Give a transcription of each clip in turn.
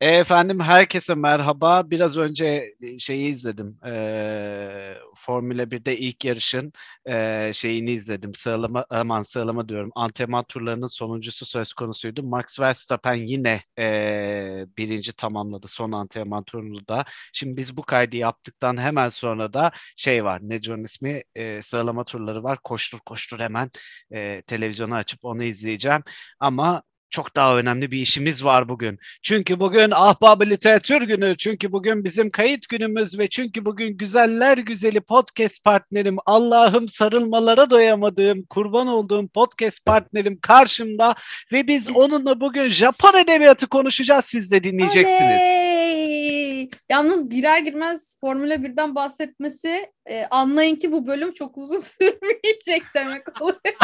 Efendim herkese merhaba. Biraz önce şeyi izledim. E, Formula 1'de ilk yarışın e, şeyini izledim. Sıralama, aman sıralama diyorum. Antrenman turlarının sonuncusu söz konusuydu. Max Verstappen yine e, birinci tamamladı son antrenman turunu da. Şimdi biz bu kaydı yaptıktan hemen sonra da şey var. Ne John ismi? E, sıralama turları var. Koştur koştur hemen e, televizyonu açıp onu izleyeceğim. Ama çok daha önemli bir işimiz var bugün. Çünkü bugün Ahbab Literatür Günü, çünkü bugün bizim kayıt günümüz ve çünkü bugün güzeller güzeli podcast partnerim, Allah'ım sarılmalara doyamadığım, kurban olduğum podcast partnerim karşımda ve biz onunla bugün Japon edebiyatı konuşacağız. Siz de dinleyeceksiniz. Oley! Yalnız girer girmez Formula 1'den bahsetmesi e, anlayın ki bu bölüm çok uzun sürmeyecek demek oluyor.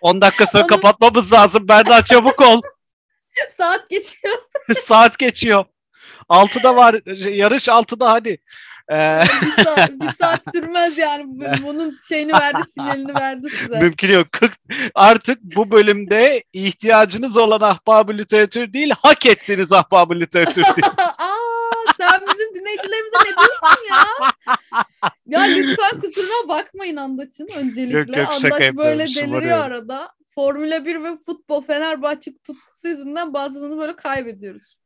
10 dakika sonra Onu- kapatmamız lazım. Berda çabuk ol. Saat geçiyor. Saat geçiyor. 6'da var. Yarış 6'da hadi. Ee, bir, saat, bir saat sürmez yani. Bunun şeyini verdi, sinyalini verdi size. mümkün yok. 40 Artık bu bölümde ihtiyacınız olan ahbab literatür değil, hak ettiğiniz ahbab literatür değil. Aa, sen bizim dinleyicilerimize ne diyorsun ya? Ya lütfen kusuruma bakmayın Andaç'ın öncelikle. Yok, yok, Andaç böyle deliriyor arada. Formula 1 ve futbol Fenerbahçe tutkusu yüzünden bazılarını böyle kaybediyoruz.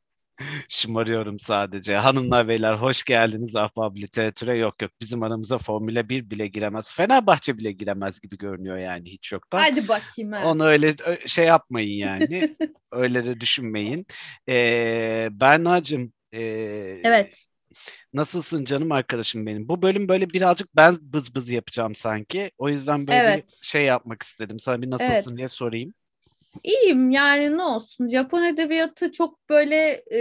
Şımarıyorum sadece. Hanımlar beyler hoş geldiniz ahbab literatüre. Yok yok bizim aramıza Formula 1 bile giremez. Fenerbahçe bile giremez gibi görünüyor yani hiç yoktan. Hadi bakayım. ha. Onu öyle şey yapmayın yani. öyle de düşünmeyin. Ee, Berna'cığım ee, Evet. Nasılsın canım arkadaşım benim? Bu bölüm böyle birazcık ben bız bız yapacağım sanki. O yüzden böyle Evet. bir şey yapmak istedim. Sana bir nasılsın diye sorayım. İyiyim yani ne olsun. Japon edebiyatı çok böyle e,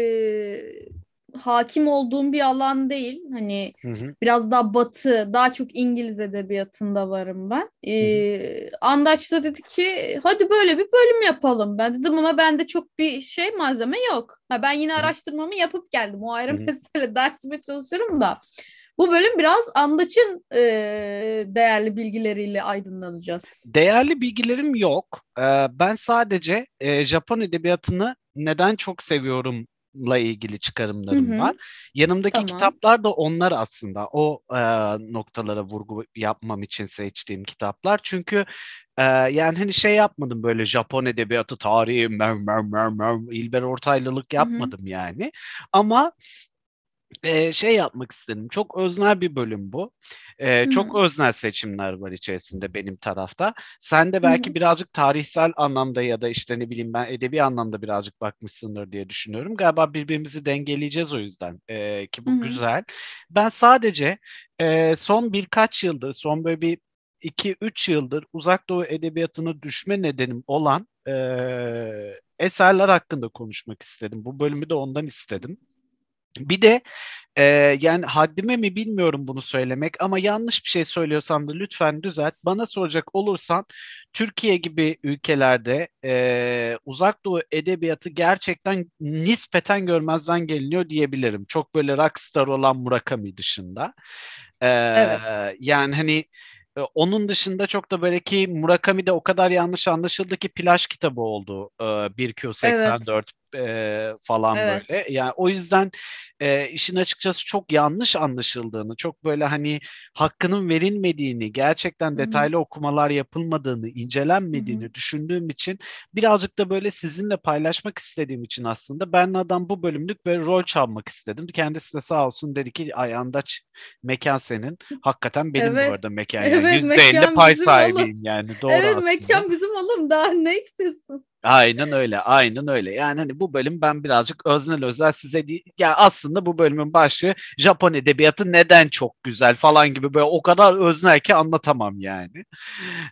hakim olduğum bir alan değil. Hani Hı hı. biraz daha batı, daha çok İngiliz edebiyatında varım ben. Ee, Andaç da dedi ki hadi böyle bir bölüm yapalım. Ben dedim ama bende çok bir şey malzeme yok. Ha, ben yine Hı. araştırmamı yapıp geldim. O ayrı Hı. mesele. Dersime çalışıyorum da. Bu bölüm biraz Andaç'ın e, değerli bilgileriyle aydınlanacağız. Değerli bilgilerim yok. Ee, ben sadece e, Japon edebiyatını neden çok seviyorumla ilgili çıkarımlarım Hı hı. var. Yanımdaki Tamam. kitaplar da onlar aslında. O e, noktalara vurgu yapmam için seçtiğim kitaplar. Çünkü e, yani hani şey yapmadım böyle Japon edebiyatı tarihi mer mer mer mer İlber Ortaylılık yapmadım yani. Ama e, şey yapmak istedim. Çok öznel bir bölüm bu. E, çok öznel seçimler var içerisinde benim tarafta. Sen de belki hı. birazcık tarihsel anlamda ya da işte ne bileyim ben edebi anlamda birazcık bakmışsındır diye düşünüyorum. Galiba birbirimizi dengeleyeceğiz o yüzden e, ki bu Hı hı. güzel. Ben sadece e, son birkaç yıldır, son böyle bir 2-3 yıldır uzak doğu edebiyatına düşme nedenim olan e, eserler hakkında konuşmak istedim. Bu bölümü de ondan istedim. Bir de e, yani haddime mi bilmiyorum bunu söylemek ama yanlış bir şey söylüyorsam da lütfen düzelt. Bana soracak olursan Türkiye gibi ülkelerde e, uzak doğu edebiyatı gerçekten nispeten görmezden geliniyor diyebilirim. Çok böyle rockstar olan Murakami dışında. E, Evet. Yani hani e, onun dışında çok da böyle ki Murakami'de o kadar yanlış anlaşıldı ki plaj kitabı oldu. E, 1Q84 e, falan Evet. böyle. Yani o yüzden e, işin açıkçası çok yanlış anlaşıldığını, çok böyle hani hakkının verilmediğini, gerçekten Hı hı. detaylı okumalar yapılmadığını, incelenmediğini düşündüğüm için birazcık da böyle sizinle paylaşmak istediğim için aslında ben adam bu bölümlük böyle rol çalmak istedim. Kendisi de sağ olsun dedi ki ay Andaç mekan senin. Hakikaten benim Evet. bu arada mekan. Evet, Yani %50 mekan pay sahibiyim yani. Doğru evet aslında. mekan bizim oğlum daha ne istiyorsun? Aynen öyle, aynen öyle. Yani hani bu bölüm ben birazcık öznel özel size değil, ya aslında bu bölümün başlığı Japon edebiyatı neden çok güzel falan gibi böyle o kadar öznel ki anlatamam yani.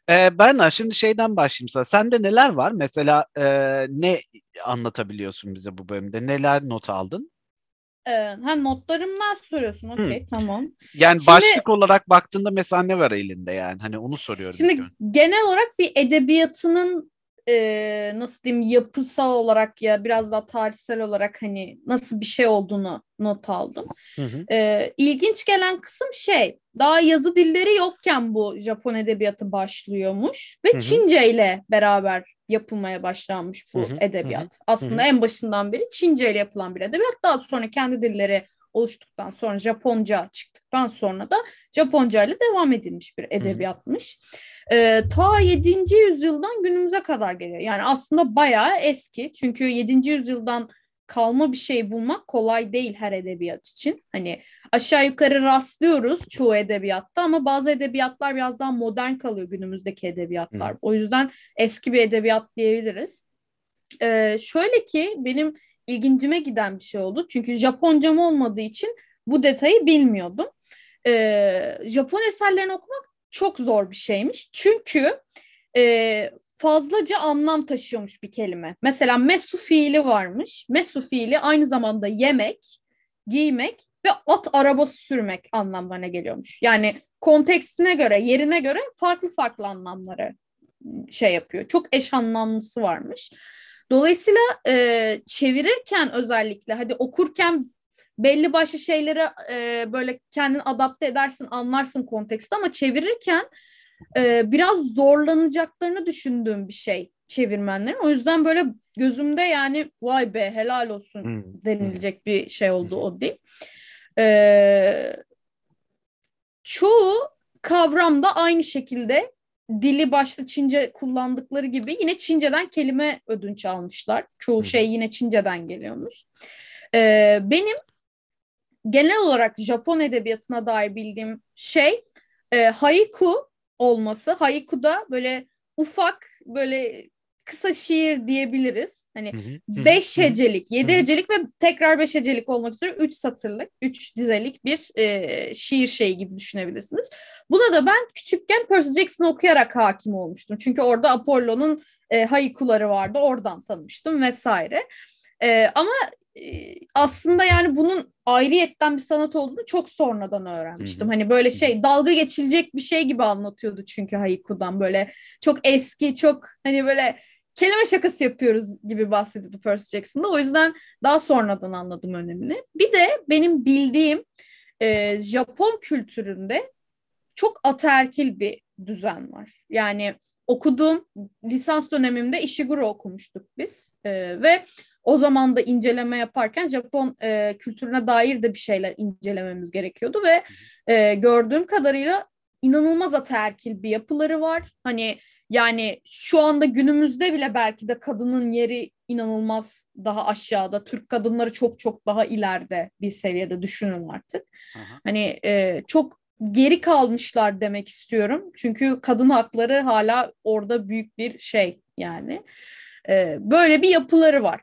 Ee, Berna şimdi şeyden başlayayım sana. Sende neler var? Mesela e, ne anlatabiliyorsun bize bu bölümde? Neler not aldın? Ha notlarımdan soruyorsun. Okey tamam. Yani Şimdi- başlık olarak baktığında mesela ne var elinde yani? Hani onu soruyorum. Şimdi genel olarak bir edebiyatının e, nasıl diyeyim yapısal olarak ya biraz daha tarihsel olarak hani nasıl bir şey olduğunu not aldım. Hı hı. E, ilginç gelen kısım şey daha yazı dilleri yokken bu Japon edebiyatı başlıyormuş ve hı hı. Çince ile beraber yapılmaya başlanmış bu hı hı. edebiyat. Hı hı. Aslında hı hı. en başından beri Çince ile yapılan bir edebiyat. Daha sonra kendi dilleri oluştuktan sonra Japonca çıktıktan sonra da Japonca ile devam edilmiş bir edebiyatmış. E, ta 7. yüzyıldan günümüze kadar geliyor. Yani aslında bayağı eski. Çünkü 7. yüzyıldan kalma bir şey bulmak kolay değil her edebiyat için. Hani aşağı yukarı rastlıyoruz çoğu edebiyatta ama bazı edebiyatlar biraz daha modern kalıyor günümüzdeki edebiyatlar. Hı. O yüzden eski bir edebiyat diyebiliriz. Ee, şöyle ki benim ilgincime giden bir şey oldu. Çünkü Japoncam olmadığı için bu detayı bilmiyordum. Ee, Japon eserlerini okumak çok zor bir şeymiş. Çünkü e, fazlaca anlam taşıyormuş bir kelime. Mesela mesu fiili varmış. Mesu fiili aynı zamanda yemek, giymek ve at arabası sürmek anlamlarına geliyormuş. Yani kontekstine göre, yerine göre farklı farklı anlamları şey yapıyor. Çok eş anlamlısı varmış. Dolayısıyla e, çevirirken özellikle hadi okurken belli başlı şeyleri e, böyle kendin adapte edersin, anlarsın konteksti ama çevirirken e, biraz zorlanacaklarını düşündüğüm bir şey çevirmenlerin. O yüzden böyle gözümde yani vay be helal olsun hmm. denilecek bir şey oldu o değil. E, çoğu kavramda aynı şekilde dili başta Çince kullandıkları gibi yine Çince'den kelime ödünç almışlar. Çoğu şey yine Çince'den geliyormuş. Ee, benim genel olarak Japon edebiyatına dair bildiğim şey e, haiku olması. Haiku da böyle ufak böyle kısa şiir diyebiliriz. Hani hı hı, beş hı, hecelik, yedi hı. hecelik ve tekrar beş hecelik olmak üzere üç satırlık, üç dizelik bir e, şiir şeyi gibi düşünebilirsiniz. Buna da ben küçükken Percy Jackson okuyarak hakim olmuştum. Çünkü orada Apollo'nun e, haikuları vardı. Oradan tanımıştım vesaire. E, ama aslında yani bunun ayrıyetten bir sanat olduğunu çok sonradan öğrenmiştim. Hani böyle şey dalga geçilecek bir şey gibi anlatıyordu çünkü Haiku'dan böyle çok eski çok hani böyle kelime şakası yapıyoruz gibi bahsediyordu Percy Jackson'da. O yüzden daha sonradan anladım önemini. Bir de benim bildiğim e, Japon kültüründe çok ataerkil bir düzen var. Yani okuduğum lisans dönemimde Ishiguro okumuştuk biz. E, ve o zaman da inceleme yaparken Japon e, kültürüne dair de bir şeyler incelememiz gerekiyordu ve e, gördüğüm kadarıyla inanılmaz ataerkil bir yapıları var. Hani yani şu anda günümüzde bile belki de kadının yeri inanılmaz daha aşağıda. Türk kadınları çok çok daha ileride bir seviyede düşünün artık. Aha. Hani e, çok geri kalmışlar demek istiyorum. Çünkü kadın hakları hala orada büyük bir şey yani. E, böyle bir yapıları var.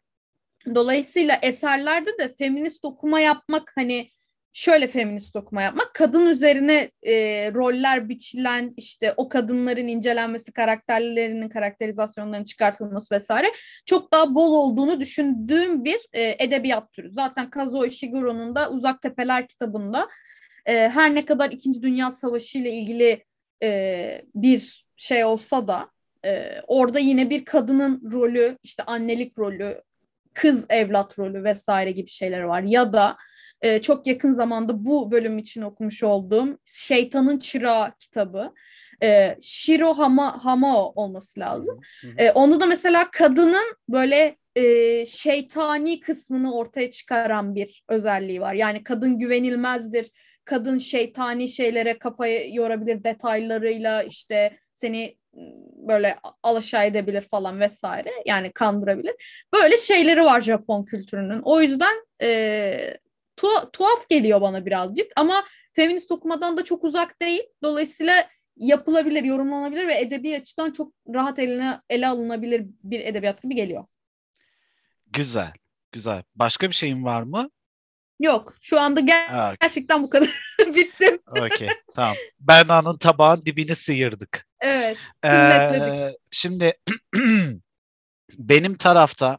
Dolayısıyla eserlerde de feminist okuma yapmak hani şöyle feminist okuma yapmak kadın üzerine e, roller biçilen işte o kadınların incelenmesi karakterlerinin karakterizasyonlarının çıkartılması vesaire çok daha bol olduğunu düşündüğüm bir e, edebiyat türü. Zaten Kazuo Ishiguro'nun da Uzak Tepeler kitabında e, her ne kadar İkinci Dünya Savaşı ile ilgili e, bir şey olsa da e, orada yine bir kadının rolü işte annelik rolü kız evlat rolü vesaire gibi şeyler var. Ya da e, çok yakın zamanda bu bölüm için okumuş olduğum Şeytanın Çırağı kitabı. E, Shiro Hama, Hamao olması lazım. E, onda da mesela kadının böyle e, şeytani kısmını ortaya çıkaran bir özelliği var. Yani kadın güvenilmezdir. Kadın şeytani şeylere kafayı yorabilir detaylarıyla işte seni böyle alaşağı edebilir falan vesaire. Yani kandırabilir. Böyle şeyleri var Japon kültürünün. O yüzden e, tu- tuhaf geliyor bana birazcık ama feminist okumadan da çok uzak değil. Dolayısıyla yapılabilir, yorumlanabilir ve edebi açıdan çok rahat eline ele alınabilir bir edebiyat gibi geliyor. Güzel, güzel. Başka bir şeyin var mı? Yok. Şu anda ger- okay. gerçekten bu kadar. Bittim. Okey. Tamam. Berna'nın tabağın dibini sıyırdık. Evet. Sünnetledik. Ee, şimdi benim tarafta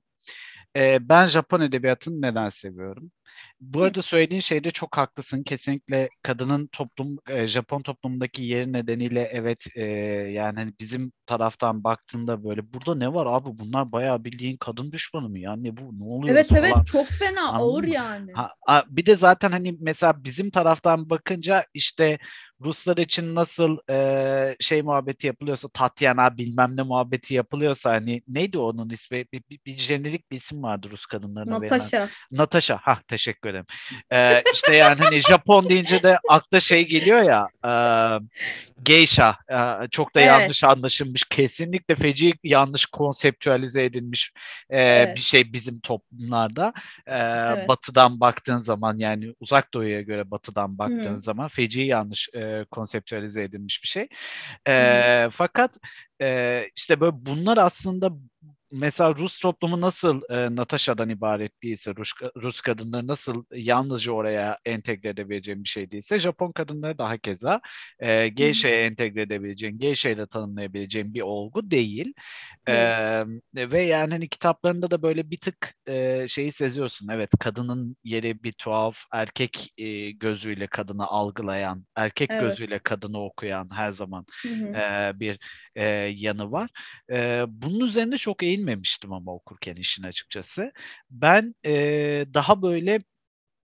e, ben Japon edebiyatını neden seviyorum? Bu arada söylediğin şeyde çok haklısın. Kesinlikle kadının toplum e, Japon toplumundaki yeri nedeniyle evet e, yani hani bizim taraftan baktığında böyle burada ne var abi bunlar bayağı bildiğin kadın düşmanı mı ya ne bu ne oluyor Evet falan. evet çok fena Anladın ağır mı? yani. Ha, a- bir de zaten hani mesela bizim taraftan bakınca işte Ruslar için nasıl e, şey muhabbeti yapılıyorsa Tatyana bilmem ne muhabbeti yapılıyorsa hani neydi onun ismi? Bir, bir, bir jenerik bir isim vardı Rus kadınlarına verilen. Natasha. Natasha. Ha teşekkür ederim. Ee, işte yani hani Japon deyince de akla şey geliyor ya e, geisha. E, çok da Evet. yanlış anlaşılmış. Kesinlikle feci yanlış konseptüalize edilmiş e, Evet. bir şey bizim toplumlarda. E, Evet. Batıdan baktığın zaman yani uzak doğuya göre batıdan baktığın Hı. zaman feci yanlış e, konseptüalize edilmiş bir şey. E, fakat e, işte böyle bunlar aslında mesela Rus toplumu nasıl e, Natasha'dan ibaret değilse, Rus, Rus kadınları nasıl yalnızca oraya entegre edebileceğim bir şey değilse, Japon kadınları daha keza e, geisha'ya entegre edebileceğin, geisha'yla tanımlayabileceğin bir olgu değil. E, ve yani hani kitaplarında da böyle bir tık e, şeyi seziyorsun. Evet kadının yeri bir tuhaf, erkek e, gözüyle kadını algılayan, erkek Evet. gözüyle kadını okuyan her zaman Hı hı. e, bir e, yanı var. E, bunun üzerinde çok eğilmemiştim ama okurken işin açıkçası. Ben e, daha böyle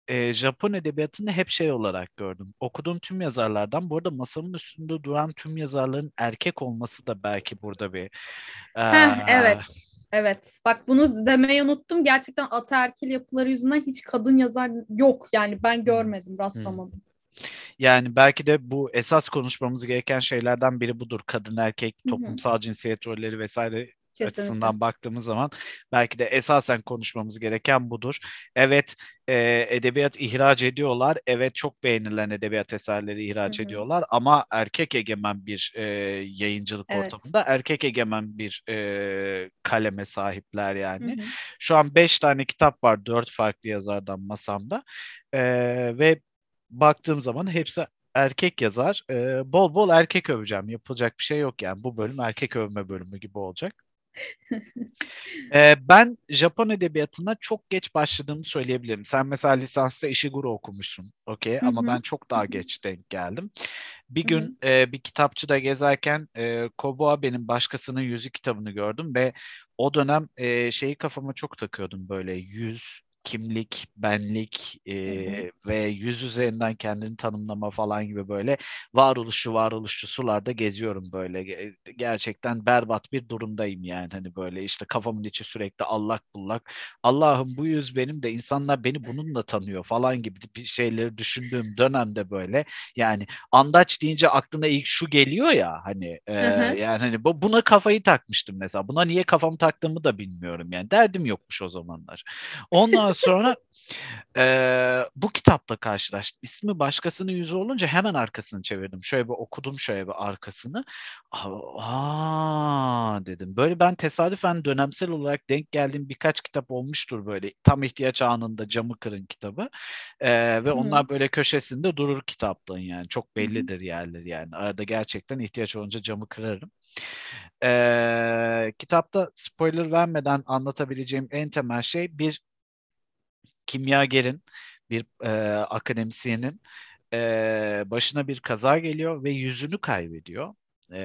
e, Japon edebiyatını hep şey olarak gördüm. Okuduğum tüm yazarlardan, bu arada masamın üstünde duran tüm yazarların erkek olması da belki burada bir... Heh, e, evet. Evet. Bak bunu demeyi unuttum. Gerçekten ataerkil yapıları yüzünden hiç kadın yazar yok. Yani ben görmedim, rastlamadım. Yani belki de bu esas konuşmamız gereken şeylerden biri budur. Kadın erkek toplumsal cinsiyet rolleri vesaire Kesinlikle. açısından baktığımız zaman belki de esasen konuşmamız gereken budur. Evet e, edebiyat ihraç ediyorlar. Evet çok beğenilen edebiyat eserleri ihraç Hı hı. ediyorlar ama erkek egemen bir e, yayıncılık Evet. ortamında erkek egemen bir e, kaleme sahipler yani. Hı hı. Şu an beş tane kitap var dört farklı yazardan masamda E, ve baktığım zaman hepsi erkek yazar. E, bol bol erkek öveceğim. Yapılacak bir şey yok yani. Bu bölüm erkek övme bölümü gibi olacak. Ee, ben Japon edebiyatına çok geç başladığımı söyleyebilirim. Sen mesela lisansta Ishiguro okumuşsun. Okey ama ben çok daha geç denk geldim. Bir gün e, bir kitapçıda gezerken e, Kobo benim başkasının yüzü kitabını gördüm ve o dönem e, şeyi kafama çok takıyordum böyle yüz, kimlik, benlik e, Hı hı. ve yüz üzerinden kendini tanımlama falan gibi böyle varoluşçu varoluşçu sularda geziyorum böyle. Ge- Gerçekten berbat bir durumdayım yani hani böyle işte kafamın içi sürekli allak bullak. Allah'ım bu yüz benim de insanlar beni bununla tanıyor falan gibi bir şeyleri düşündüğüm dönemde böyle yani andaç deyince aklına ilk şu geliyor ya hani e, Hı hı. yani hani bu, buna kafayı takmıştım mesela. Buna niye kafamı taktığımı da bilmiyorum yani. Derdim yokmuş o zamanlar. Ondan sonra ee, bu kitapla karşılaştım. İsmi başkasının yüzü olunca hemen arkasını çevirdim. Şöyle bir okudum şöyle bir arkasını. Aa dedim. Böyle ben tesadüfen dönemsel olarak denk geldiğim birkaç kitap olmuştur böyle. Tam ihtiyaç anında camı kırın kitabı. Ee, ve Hı. onlar böyle köşesinde durur kitaplığın yani. Çok hı. bellidir yerleri yani. Arada gerçekten ihtiyaç olunca camı kırarım. Ee, kitapta spoiler vermeden anlatabileceğim en temel şey bir kimyagerin, bir e, akademisyenin e, başına bir kaza geliyor ve yüzünü kaybediyor. E,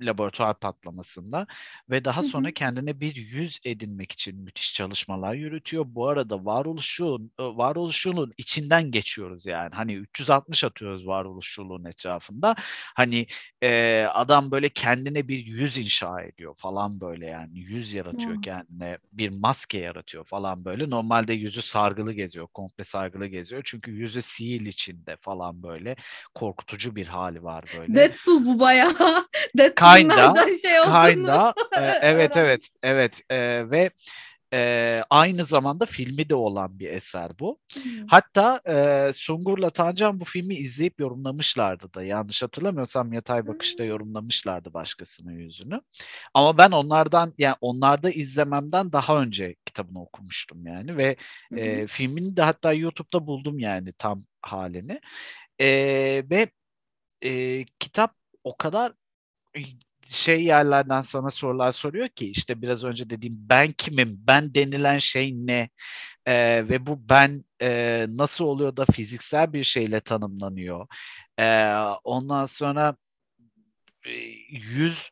laboratuvar patlamasında ve daha sonra kendine bir yüz edinmek için müthiş çalışmalar yürütüyor. Bu arada varoluşun varoluşçuluğun içinden geçiyoruz yani. Hani 360 atıyoruz varoluşçuluğun etrafında. Hani e, adam böyle kendine bir yüz inşa ediyor falan böyle yani. Yüz yaratıyor kendine. Bir maske yaratıyor falan böyle. Normalde yüzü sargılı geziyor. Komple sargılı geziyor. Çünkü yüzü sihir içinde falan böyle. Korkutucu bir hali var böyle. Deadpool bu bayağı. Deadpool'un Kinda, şey Kinda. Ee, evet evet evet Ee, ve e, aynı zamanda filmi de olan bir eser bu. Hatta e, Sungur'la Tancan bu filmi izleyip yorumlamışlardı da yanlış hatırlamıyorsam yatay bakışta Hmm. yorumlamışlardı başkasının yüzünü. Ama ben onlardan yani onlarda izlememden daha önce kitabını okumuştum yani ve e, filmini de hatta YouTube'da buldum yani tam halini. E, ve e, kitap o kadar şey yerlerden sana sorular soruyor ki işte biraz önce dediğim ben kimim, ben denilen şey ne e, ve bu ben e, nasıl oluyor da fiziksel bir şeyle tanımlanıyor. E, ondan sonra e, yüz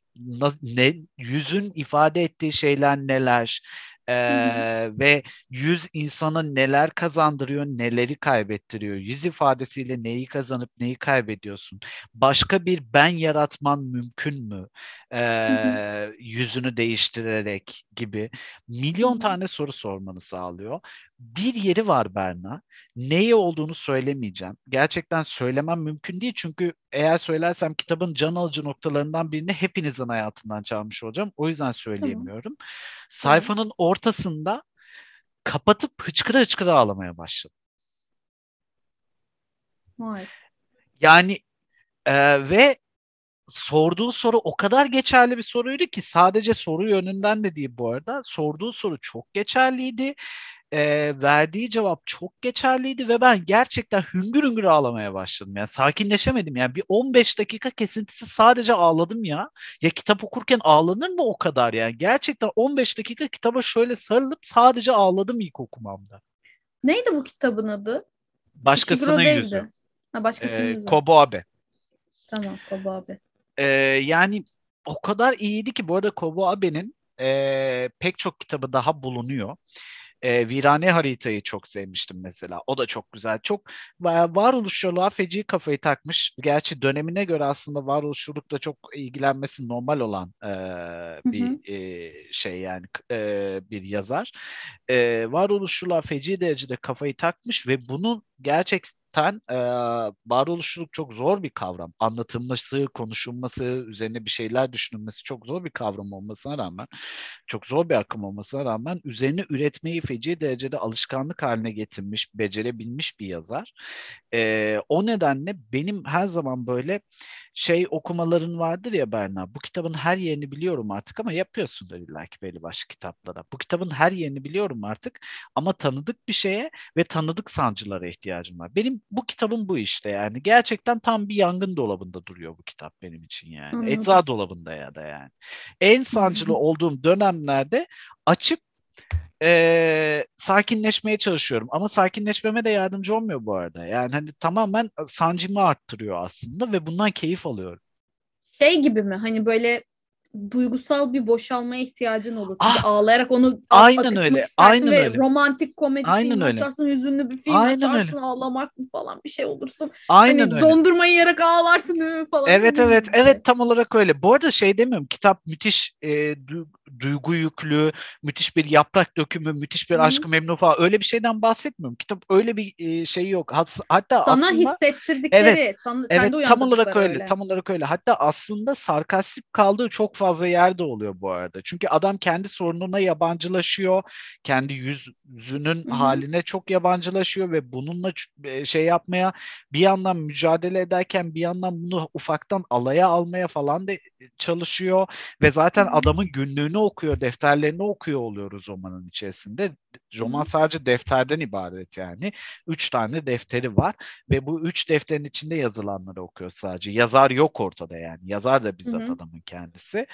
ne yüzün ifade ettiği şeyler neler? Ee, ve yüz insana neler kazandırıyor, neleri kaybettiriyor. Yüz ifadesiyle neyi kazanıp neyi kaybediyorsun. Başka bir ben yaratman mümkün mü? Ee, yüzünü değiştirerek gibi milyon tane soru sormanı sağlıyor. Bir yeri var Berna. Neyi olduğunu söylemeyeceğim. Gerçekten söylemem mümkün değil çünkü eğer söylersem kitabın can alıcı noktalarından birini hepinizin hayatından çalmış olacağım. O yüzden söyleyemiyorum. Tamam. Sayfanın ortasında kapatıp hıçkıra hıçkıra ağlamaya başladım. Vay. Yani e, ve sorduğu soru o kadar geçerli bir soruydu ki sadece soru yönünden de değil bu arada. Sorduğu soru çok geçerliydi e, verdiği cevap çok geçerliydi ve ben gerçekten hüngür hüngür ağlamaya başladım. Yani sakinleşemedim. Yani bir 15 dakika kesintisi sadece ağladım ya. Ya kitap okurken ağlanır mı o kadar yani? Gerçekten 15 dakika kitaba şöyle sarılıp sadece ağladım ilk okumamda. Neydi bu kitabın adı? Başkasının yüzü. Ha, başkasının ee, yüzü. Kobo Abe. Tamam Kobo Abe. Ee, yani o kadar iyiydi ki bu arada Kobo Abe'nin e, pek çok kitabı daha bulunuyor. E, Virane haritayı çok sevmiştim mesela. O da çok güzel. Çok varoluşçuluğa feci kafayı takmış. Gerçi dönemine göre aslında varoluşçulukla çok ilgilenmesi normal olan e, bir E, şey yani e, bir yazar. E, varoluşçuluğa feci derecede kafayı takmış ve bunu gerçek zaten e, varoluşçuluk çok zor bir kavram. Anlatılması, konuşulması, üzerine bir şeyler düşünülmesi çok zor bir kavram olmasına rağmen, çok zor bir akım olmasına rağmen üzerine üretmeyi feci derecede alışkanlık haline getirmiş, becerebilmiş bir yazar. E, o nedenle benim her zaman böyle şey okumaların vardır ya Berna. Bu kitabın her yerini biliyorum artık ama yapıyorsun da illaki belli başlı kitaplara. Bu kitabın her yerini biliyorum artık ama tanıdık bir şeye ve tanıdık sancılara ihtiyacım var. Benim bu kitabın bu işte yani. Gerçekten tam bir yangın dolabında duruyor bu kitap benim için yani. Anladım. Ecza dolabında ya da yani. En sancılı olduğum dönemlerde açıp e, sakinleşmeye çalışıyorum. Ama sakinleşmeme de yardımcı olmuyor bu arada. Yani hani tamamen sancımı arttırıyor aslında ve bundan keyif alıyorum. Şey gibi mi? Hani böyle duygusal bir boşalmaya ihtiyacın olur. Çünkü ah, ağlayarak onu aynen öyle. Aynen ve öyle. romantik komedi aynen filmi öyle. açarsın, hüzünlü bir film aynen açarsın, öyle. ağlamak mı falan bir şey olursun. Aynen hani öyle. dondurmayı yiyerek ağlarsın falan. Evet evet şey. evet tam olarak öyle. Bu arada şey demiyorum kitap müthiş e, du- duygu yüklü, müthiş bir yaprak dökümü, müthiş bir aşkı memnu falan öyle bir şeyden bahsetmiyorum. Kitap öyle bir e, şey yok. Hatta sana aslında hissettirdikleri, evet, sana, evet tam olarak öyle, öyle. Tam olarak öyle. Hatta aslında sarkastik kaldığı çok fazla yerde oluyor bu arada. Çünkü adam kendi sorununa yabancılaşıyor. Kendi yüzünün Hı-hı. haline çok yabancılaşıyor ve bununla şey yapmaya bir yandan mücadele ederken bir yandan bunu ufaktan alaya almaya falan da çalışıyor ve zaten Hı-hı. adamın günlüğünü okuyor, defterlerini okuyor oluyoruz romanın içerisinde. Roman sadece defterden ibaret yani. Üç tane defteri var ve bu üç defterin içinde yazılanları okuyor sadece. Yazar yok ortada yani. Yazar da bizzat Hı-hı. adamın kendisi.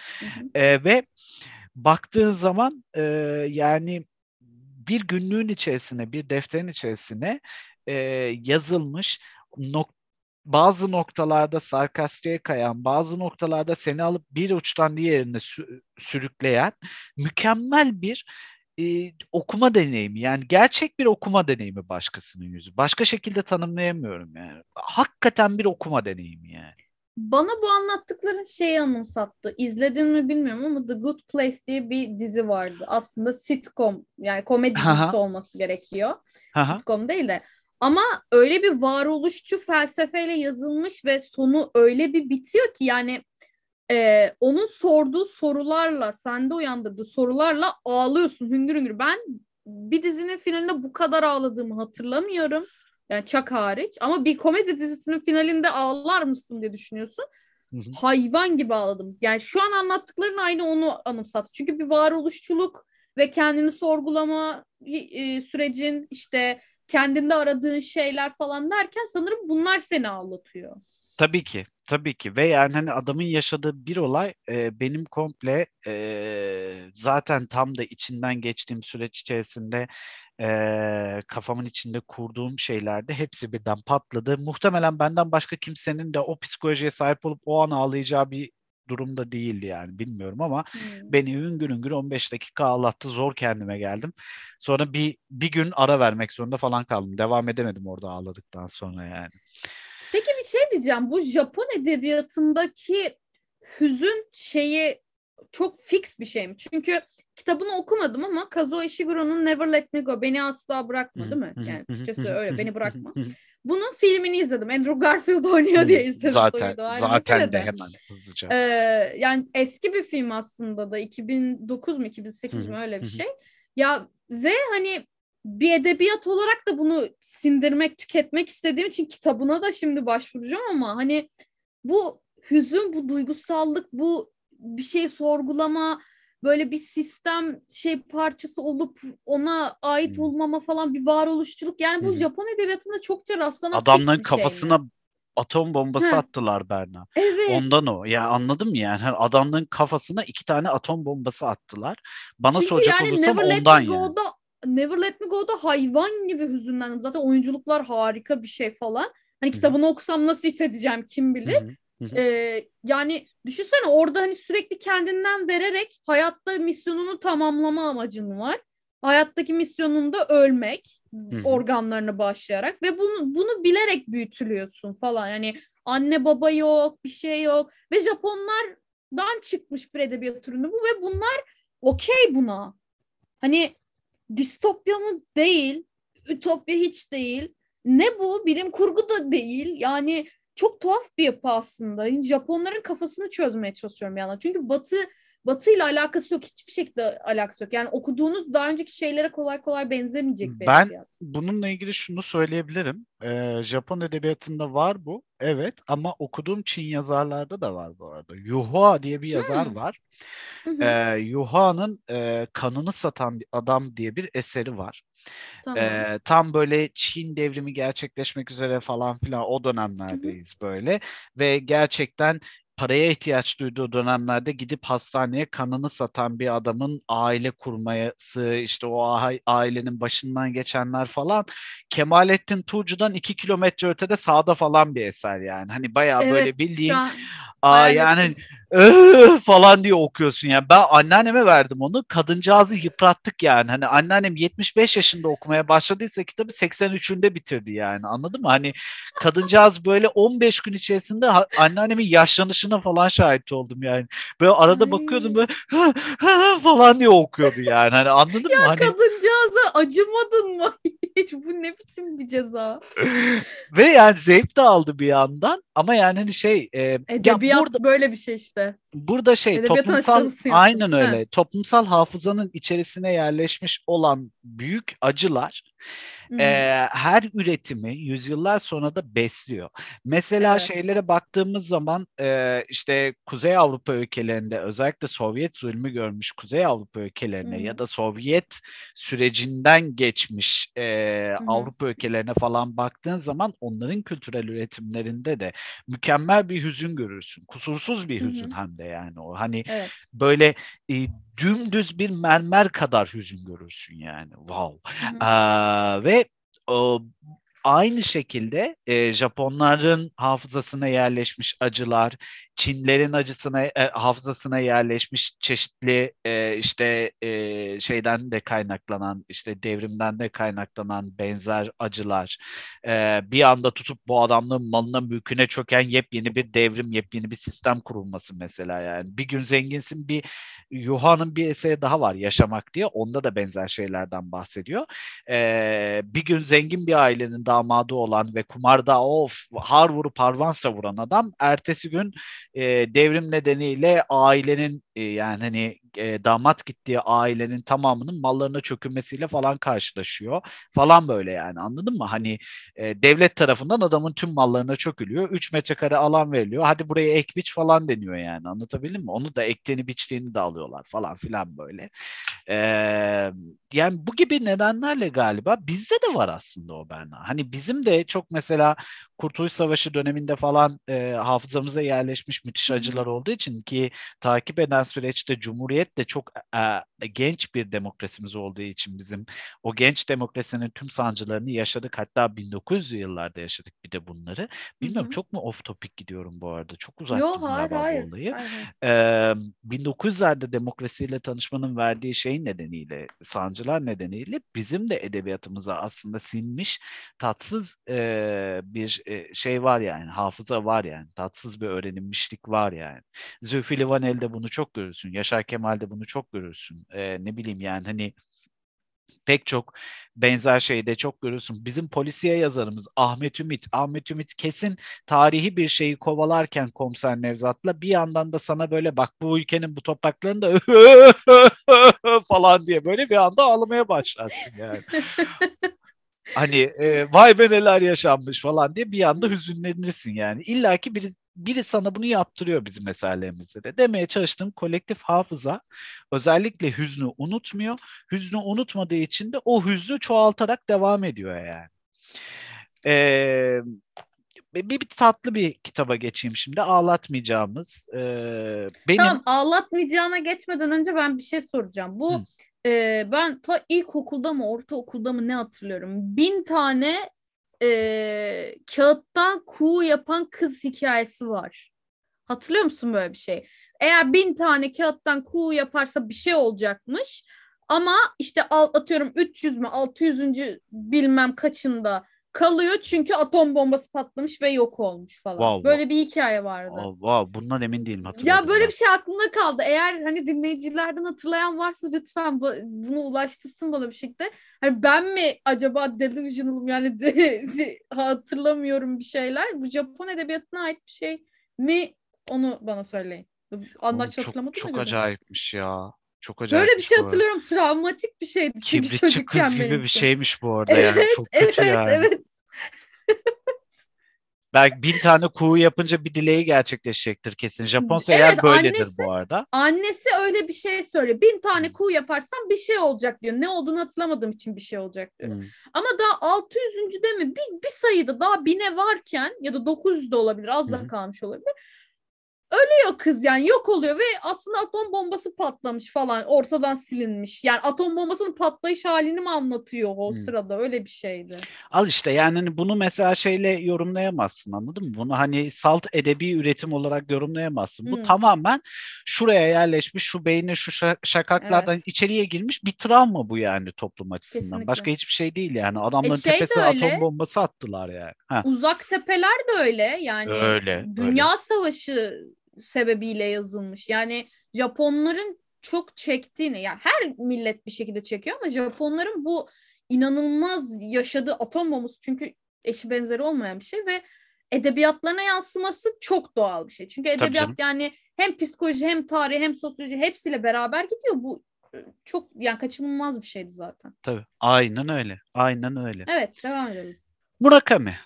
E, ve baktığın zaman e, yani bir günlüğün içerisine, bir defterin içerisine e, yazılmış nok bazı noktalarda sarkastiğe kayan, bazı noktalarda seni alıp bir uçtan diğerine sü- sürükleyen mükemmel bir e, okuma deneyimi. Yani gerçek bir okuma deneyimi başkasının yüzü. Başka şekilde tanımlayamıyorum yani. Hakikaten bir okuma deneyimi yani. Bana bu anlattıkların şeyi anımsattı. İzledin mi bilmiyorum ama The Good Place diye bir dizi vardı. Aslında sitcom yani komedi dizisi olması gerekiyor. Aha. Sitcom değil de. Ama öyle bir varoluşçu felsefeyle yazılmış ve sonu öyle bir bitiyor ki yani e, onun sorduğu sorularla, sende uyandırdığı sorularla ağlıyorsun hüngür hüngür. Ben bir dizinin finalinde bu kadar ağladığımı hatırlamıyorum. Yani Chuck hariç. Ama bir komedi dizisinin finalinde ağlar mısın diye düşünüyorsun. Hayvan gibi ağladım. Yani şu an anlattıkların aynı onu anımsattı. Çünkü bir varoluşçuluk ve kendini sorgulama e, sürecin işte kendinde aradığın şeyler falan derken sanırım bunlar seni ağlatıyor. Tabii ki. Tabii ki ve yani hani adamın yaşadığı bir olay e, benim komple e, zaten tam da içinden geçtiğim süreç içerisinde e, kafamın içinde kurduğum şeylerde hepsi birden patladı. Muhtemelen benden başka kimsenin de o psikolojiye sahip olup o an ağlayacağı bir durumda değildi yani bilmiyorum ama hmm. beni üngür üngür 15 dakika ağlattı zor kendime geldim. Sonra bir bir gün ara vermek zorunda falan kaldım. Devam edemedim orada ağladıktan sonra yani. Peki bir şey diyeceğim. Bu Japon edebiyatındaki hüzün şeyi çok fix bir şey mi? Çünkü kitabını okumadım ama Kazuo Ishiguro'nun Never Let Me Go beni asla bırakma değil mi? Yani Türkçesi öyle beni bırakma. Bunun filmini izledim. Andrew Garfield oynuyor diye izledim. Zaten zaten de hemen hızlıca. Ee, yani eski bir film aslında da 2009 mu 2008 mi öyle bir şey. Ya ve hani bir edebiyat olarak da bunu sindirmek, tüketmek istediğim için kitabına da şimdi başvuracağım ama hani bu hüzün, bu duygusallık, bu bir şey sorgulama, böyle bir sistem şey parçası olup ona ait hmm. olmama falan bir varoluşçuluk. Yani bu hmm. Japon edebiyatında çokça rastlanan Adamların şey kafasına şey atom bombası Heh. attılar Berna. Evet. Ondan o. Ya anladın mı yani? Adamların kafasına iki tane atom bombası attılar. Bana Çünkü soracak yani olursam Never ondan Let Me Go'da, yani. Never Let Me Go'da hayvan gibi hüzünlendim. Zaten oyunculuklar harika bir şey falan. Hani kitabını Hı-hı. okusam nasıl hissedeceğim kim bilir. Hı-hı. Ee, yani düşünsene orada hani sürekli kendinden vererek hayatta misyonunu tamamlama amacın var. Hayattaki misyonun da ölmek organlarını bağışlayarak ve bunu bunu bilerek büyütülüyorsun falan. Yani anne baba yok, bir şey yok ve Japonlardan çıkmış bir edebiyat ürünü bu ve bunlar okey buna. Hani distopya mı değil, ütopya hiç değil. Ne bu? Bilim kurgu da değil. Yani çok tuhaf bir yapı aslında. Yani Japonların kafasını çözmeye çalışıyorum yandan. Çünkü Batı Batı ile alakası yok. Hiçbir şekilde alakası yok. Yani okuduğunuz daha önceki şeylere kolay kolay benzemeyecek Ben edebiyat. bununla ilgili şunu söyleyebilirim. Ee, Japon edebiyatında var bu. Evet ama okuduğum Çin yazarlarda da var bu arada. Yuhua diye bir yazar hmm. var. Ee, Yuhua'nın e, Kanını Satan Adam diye bir eseri var. Tamam. Ee, tam böyle Çin devrimi gerçekleşmek üzere falan filan o dönemlerdeyiz Hı-hı. böyle ve gerçekten paraya ihtiyaç duyduğu dönemlerde gidip hastaneye kanını satan bir adamın aile kurması, işte o ailenin başından geçenler falan Kemalettin Tuğcu'dan iki kilometre ötede sağda falan bir eser yani. Hani bayağı evet, böyle bildiğin an, aa yani falan diye okuyorsun yani. Ben anneanneme verdim onu. Kadıncağızı yıprattık yani. Hani anneannem 75 yaşında okumaya başladıysa kitabı 83'ünde bitirdi yani. Anladın mı? Hani kadıncağız böyle 15 gün içerisinde anneannemin yaşlanışına falan şahit oldum yani. Böyle arada Ay. bakıyordum böyle falan diye okuyordu yani. Hani anladın ya mı? Hani... kadıncağıza acımadın mı? Hiç bu ne biçim bir ceza? Ve yani zevk de aldı bir yandan ama yani hani şey e, edebiyat burada, böyle bir şey işte. Burada şey edebiyat toplumsal aynen öyle. Ha. Toplumsal hafızanın içerisine yerleşmiş olan büyük acılar e, her üretimi yüzyıllar sonra da besliyor. Mesela evet. şeylere baktığımız zaman e, işte Kuzey Avrupa ülkelerinde özellikle Sovyet zulmü görmüş Kuzey Avrupa ülkelerine Hı-hı. ya da Sovyet sürecinden geçmiş e, Avrupa ülkelerine falan baktığın zaman onların kültürel üretimlerinde de mükemmel bir hüzün görürsün. Kusursuz bir hüzün Hı-hı. hem de yani o. Hani evet. böyle e, dümdüz bir mermer kadar hüzün görürsün yani. Wow. Ee, ve o, aynı şekilde e, Japonların hafızasına yerleşmiş acılar, Çinlerin acısına e, hafızasına yerleşmiş çeşitli e, işte e, şeyden de kaynaklanan işte devrimden de kaynaklanan benzer acılar e, bir anda tutup bu adamlığın malına mülküne çöken yepyeni bir devrim yepyeni bir sistem kurulması mesela yani. Bir gün zenginsin bir Yuha'nın bir eseri daha var Yaşamak diye. Onda da benzer şeylerden bahsediyor. E, bir gün zengin bir ailenin damadı olan ve kumarda of har vurup harvan savuran adam ertesi gün e, devrim nedeniyle ailenin e, yani hani e, damat gittiği ailenin tamamının mallarına çökülmesiyle falan karşılaşıyor falan böyle yani anladın mı? Hani e, devlet tarafından adamın tüm mallarına çökülüyor. 3 metrekare alan veriliyor. Hadi buraya ek biç falan deniyor yani anlatabildim mi? Onu da ektiğini biçtiğini de alıyorlar falan filan böyle. E, yani bu gibi nedenlerle galiba bizde de var aslında o Berna. Hani bizim de çok mesela Kurtuluş Savaşı döneminde falan e, hafızamıza yerleşmiş müthiş acılar olduğu için ki takip eden süreçte Cumhuriyet de çok e, genç bir demokrasimiz olduğu için bizim o genç demokrasinin tüm sancılarını yaşadık. Hatta 1900'lü yıllarda yaşadık bir de bunları. Bilmiyorum Hı-hı. çok mu off topic gidiyorum bu arada? Çok uzak Yo, hayır, hayır, olayı. Hayır. E, 1900'lerde demokrasiyle tanışmanın verdiği şeyin nedeniyle, sancılar nedeniyle bizim de edebiyatımıza aslında sinmiş tatsız e, bir e, şey var yani, hafıza var yani, tatsız bir öğrenilmişlik var yani. Zülfü Livaneli'de bunu çok görürsün, Yaşar Kemal'de bunu çok görürsün. E, ne bileyim yani hani pek çok benzer şeyde çok görürsün. Bizim polisiye yazarımız Ahmet Ümit. Ahmet Ümit kesin tarihi bir şeyi kovalarken Komiser Nevzat'la bir yandan da sana böyle bak bu ülkenin bu topraklarında falan diye böyle bir anda ağlamaya başlarsın yani. hani e, vay be neler yaşanmış falan diye bir anda hüzünlenirsin yani. İlla ki biri, biri sana bunu yaptırıyor bizim meselelerimizde de. Demeye çalıştığım kolektif hafıza özellikle hüznü unutmuyor. Hüznü unutmadığı için de o hüznü çoğaltarak devam ediyor yani. Ee, bir, bir tatlı bir kitaba geçeyim şimdi. Ağlatmayacağımız. E, benim... Tamam ağlatmayacağına geçmeden önce ben bir şey soracağım. Bu Hı e, ben ta ilkokulda mı ortaokulda mı ne hatırlıyorum. Bin tane e, kağıttan kuğu yapan kız hikayesi var. Hatırlıyor musun böyle bir şey? Eğer bin tane kağıttan kuğu yaparsa bir şey olacakmış. Ama işte atıyorum 300 mü 600. bilmem kaçında kalıyor çünkü atom bombası patlamış ve yok olmuş falan. Wow, böyle bir hikaye vardı. Wow, wow, bundan emin değilim Ya böyle bir şey aklımda kaldı. Eğer hani dinleyicilerden hatırlayan varsa lütfen bunu ulaştırsın bana bir şekilde. Hani ben mi acaba delusional'ım yani hatırlamıyorum bir şeyler. Bu Japon edebiyatına ait bir şey mi onu bana söyleyin. Anlaş hatırlamadım Çok, çok acayipmiş ya. Çok acayip. Böyle bir şey hatırlıyorum. Travmatik bir şeydi. Kibritçi kız gibi benimki. bir şeymiş bu arada evet, yani. Çok kötü evet, yani. Evet. Belki bin tane kuğu yapınca bir dileği gerçekleşecektir kesin. Japonsa evet, eğer böyledir annesi, bu arada. Annesi öyle bir şey söylüyor. Bin tane hmm. kuğu yaparsan bir şey olacak diyor. Ne olduğunu hatırlamadığım için bir şey olacak diyor. Hmm. Ama daha 600. de mi bir, bir sayıda daha bine varken ya da 900 de olabilir az da kalmış olabilir ölüyor kız yani yok oluyor ve aslında atom bombası patlamış falan ortadan silinmiş. Yani atom bombasının patlayış halini mi anlatıyor o hmm. sırada öyle bir şeydi. Al işte yani hani bunu mesela şeyle yorumlayamazsın anladın mı? Bunu hani salt edebi üretim olarak yorumlayamazsın. Hmm. Bu tamamen şuraya yerleşmiş şu beyne şu şakaklardan evet. içeriye girmiş bir travma bu yani toplum açısından. Kesinlikle. Başka hiçbir şey değil yani. Adamların e şey tepesine atom bombası attılar yani. Ha. Uzak tepeler de öyle yani. Öyle. Dünya öyle. Savaşı sebebiyle yazılmış. Yani Japonların çok çektiğini yani her millet bir şekilde çekiyor ama Japonların bu inanılmaz yaşadığı atom bombası çünkü eşi benzeri olmayan bir şey ve edebiyatlarına yansıması çok doğal bir şey. Çünkü edebiyat yani hem psikoloji hem tarih hem sosyoloji hepsiyle beraber gidiyor. Bu e, çok yani kaçınılmaz bir şeydi zaten. Tabii. Aynen öyle. Aynen öyle. Evet, devam edelim. Murakami.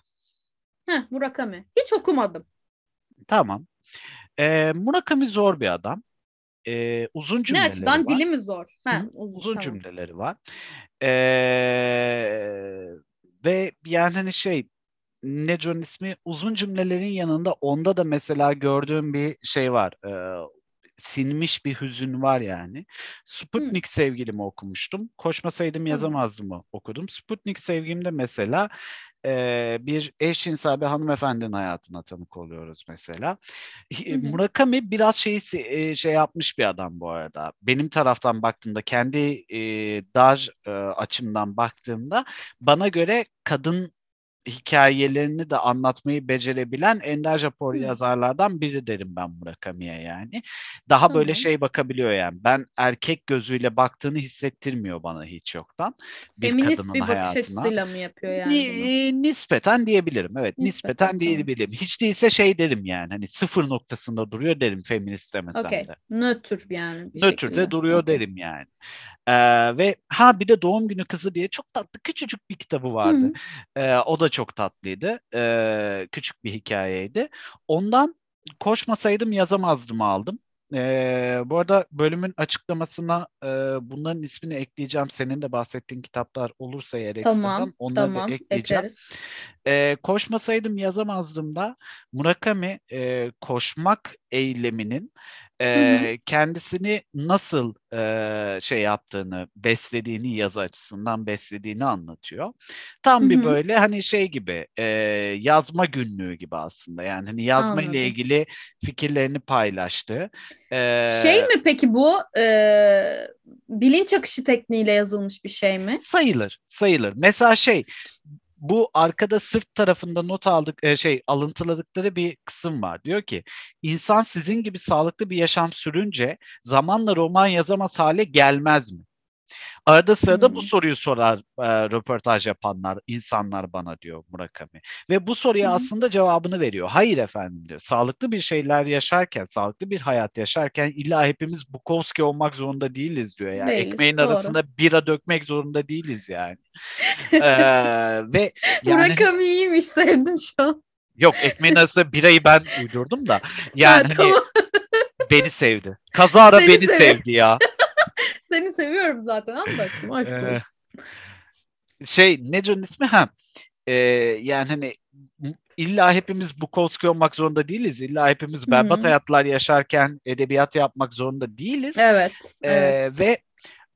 Heh, Murakami. Hiç okumadım. Tamam. E, Murakami zor bir adam. E, uzun cümleleri Ne açıdan var. dili mi zor? Ha, uzun uzun tamam. cümleleri var. E, ve yani hani şey ne John ismi uzun cümlelerin yanında onda da mesela gördüğüm bir şey var. E, sinmiş bir hüzün var yani. Sputnik hmm. sevgilimi okumuştum. Koşmasaydım yazamazdım mı okudum. Sputnik sevgimde mesela e, bir eşcinsel bir hanımefendinin hayatına tanık oluyoruz mesela. Hı hı. Murakami biraz şeyi e, şey yapmış bir adam bu arada. Benim taraftan baktığımda kendi e, dar e, açımdan baktığımda bana göre kadın hikayelerini de anlatmayı becerebilen ender Japon yazarlardan biri derim ben Murakami'ye yani. Daha Hı-hı. böyle şey bakabiliyor yani. Ben erkek gözüyle baktığını hissettirmiyor bana hiç yoktan. Bir Feminist kadının bir bakış hayatına. açısıyla mı yapıyor yani Ni-? Nispeten diyebilirim. Evet nispeten, nispeten diyebilirim. Hiç değilse şey derim yani. Hani sıfır noktasında duruyor derim feminist demesem okay. de. Nötr yani. Bir Nötr de duruyor okay. derim yani. Ee, ve ha bir de doğum günü kızı diye çok tatlı küçücük bir kitabı vardı. Ee, o da çok tatlıydı. Ee, küçük bir hikayeydi. Ondan koşmasaydım yazamazdım aldım. Ee, bu arada bölümün açıklamasına e, bunların ismini ekleyeceğim. Senin de bahsettiğin kitaplar olursa eğer Tamam, onları tamam. da ekleyeceğim. Ekleriz. Ee, koşmasaydım yazamazdım da Murakami e, koşmak eyleminin e, kendisini nasıl e, şey yaptığını, beslediğini yazı açısından beslediğini anlatıyor. Tam bir Hı hı. böyle hani şey gibi e, yazma günlüğü gibi aslında. Yani hani yazma ile ilgili fikirlerini paylaştı. E, Şey mi peki bu e, bilinç akışı tekniğiyle yazılmış bir şey mi? Sayılır, sayılır. Mesela şey bu arkada sırt tarafında not aldık e, şey alıntıladıkları bir kısım var. Diyor ki insan sizin gibi sağlıklı bir yaşam sürünce zamanla roman yazamaz hale gelmez mi? Arada sırada Hmm. bu soruyu sorar e, röportaj yapanlar, insanlar bana diyor Murakami. Ve bu soruya hı. aslında cevabını veriyor. Hayır efendim diyor. Sağlıklı bir şeyler yaşarken, sağlıklı bir hayat yaşarken illa hepimiz Bukowski olmak zorunda değiliz diyor. Yani Değiliz, ekmeğin doğru. arasında bira dökmek zorunda değiliz yani. Ee, ve yani Murakami iyiymiş sevdim şu an. yok ekmeğin arasında birayı ben uydurdum da yani Ha, hani tamam. beni sevdi. Kazara Seni beni sevdi ya. Seni seviyorum zaten. Bakayım. Aşk Ee, olsun. şey Neco'nun ismi ha e, yani hani illa hepimiz Bukowski olmak zorunda değiliz. İlla hepimiz berbat Hı. hayatlar yaşarken edebiyat yapmak zorunda değiliz. Evet. Ee, evet. ve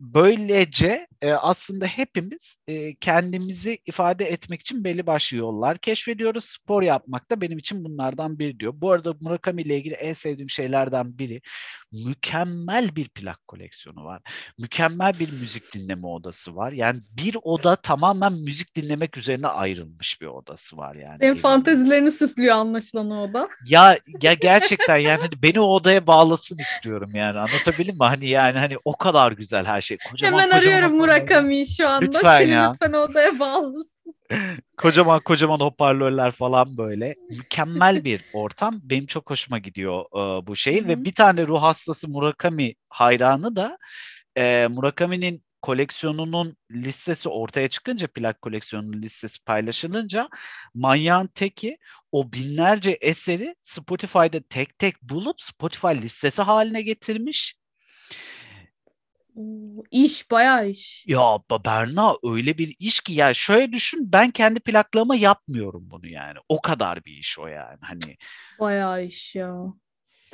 böylece e, aslında hepimiz e, kendimizi ifade etmek için belli başlı yollar keşfediyoruz. Spor yapmak da benim için bunlardan biri diyor. Bu arada Murakami ile ilgili en sevdiğim şeylerden biri mükemmel bir plak koleksiyonu var. Mükemmel bir müzik dinleme odası var. Yani bir oda tamamen müzik dinlemek üzerine ayrılmış bir odası var yani. Evinde. fantezilerini süslüyor anlaşılan o da. Ya ya gerçekten yani hani beni o odaya bağlasın istiyorum yani anlatabildim mi? Hani yani hani o kadar güzel her şey. Kocaman, Hemen kocaman arıyorum. Murakami'yi şu anda. Lütfen Seni ya. lütfen odaya bağlısın. Kocaman kocaman hoparlörler falan böyle. Mükemmel bir ortam. Benim çok hoşuma gidiyor e, bu şey Hı hı. ve bir tane ruh hastası Murakami hayranı da e, Murakami'nin koleksiyonunun listesi ortaya çıkınca plak koleksiyonunun listesi paylaşılınca manyağın teki o binlerce eseri Spotify'da tek tek bulup Spotify listesi haline getirmiş. İş bayağı iş. Ya Berna öyle bir iş ki ya şöyle düşün ben kendi plaklarıma yapmıyorum bunu yani. O kadar bir iş o yani. Hani Bayağı iş ya.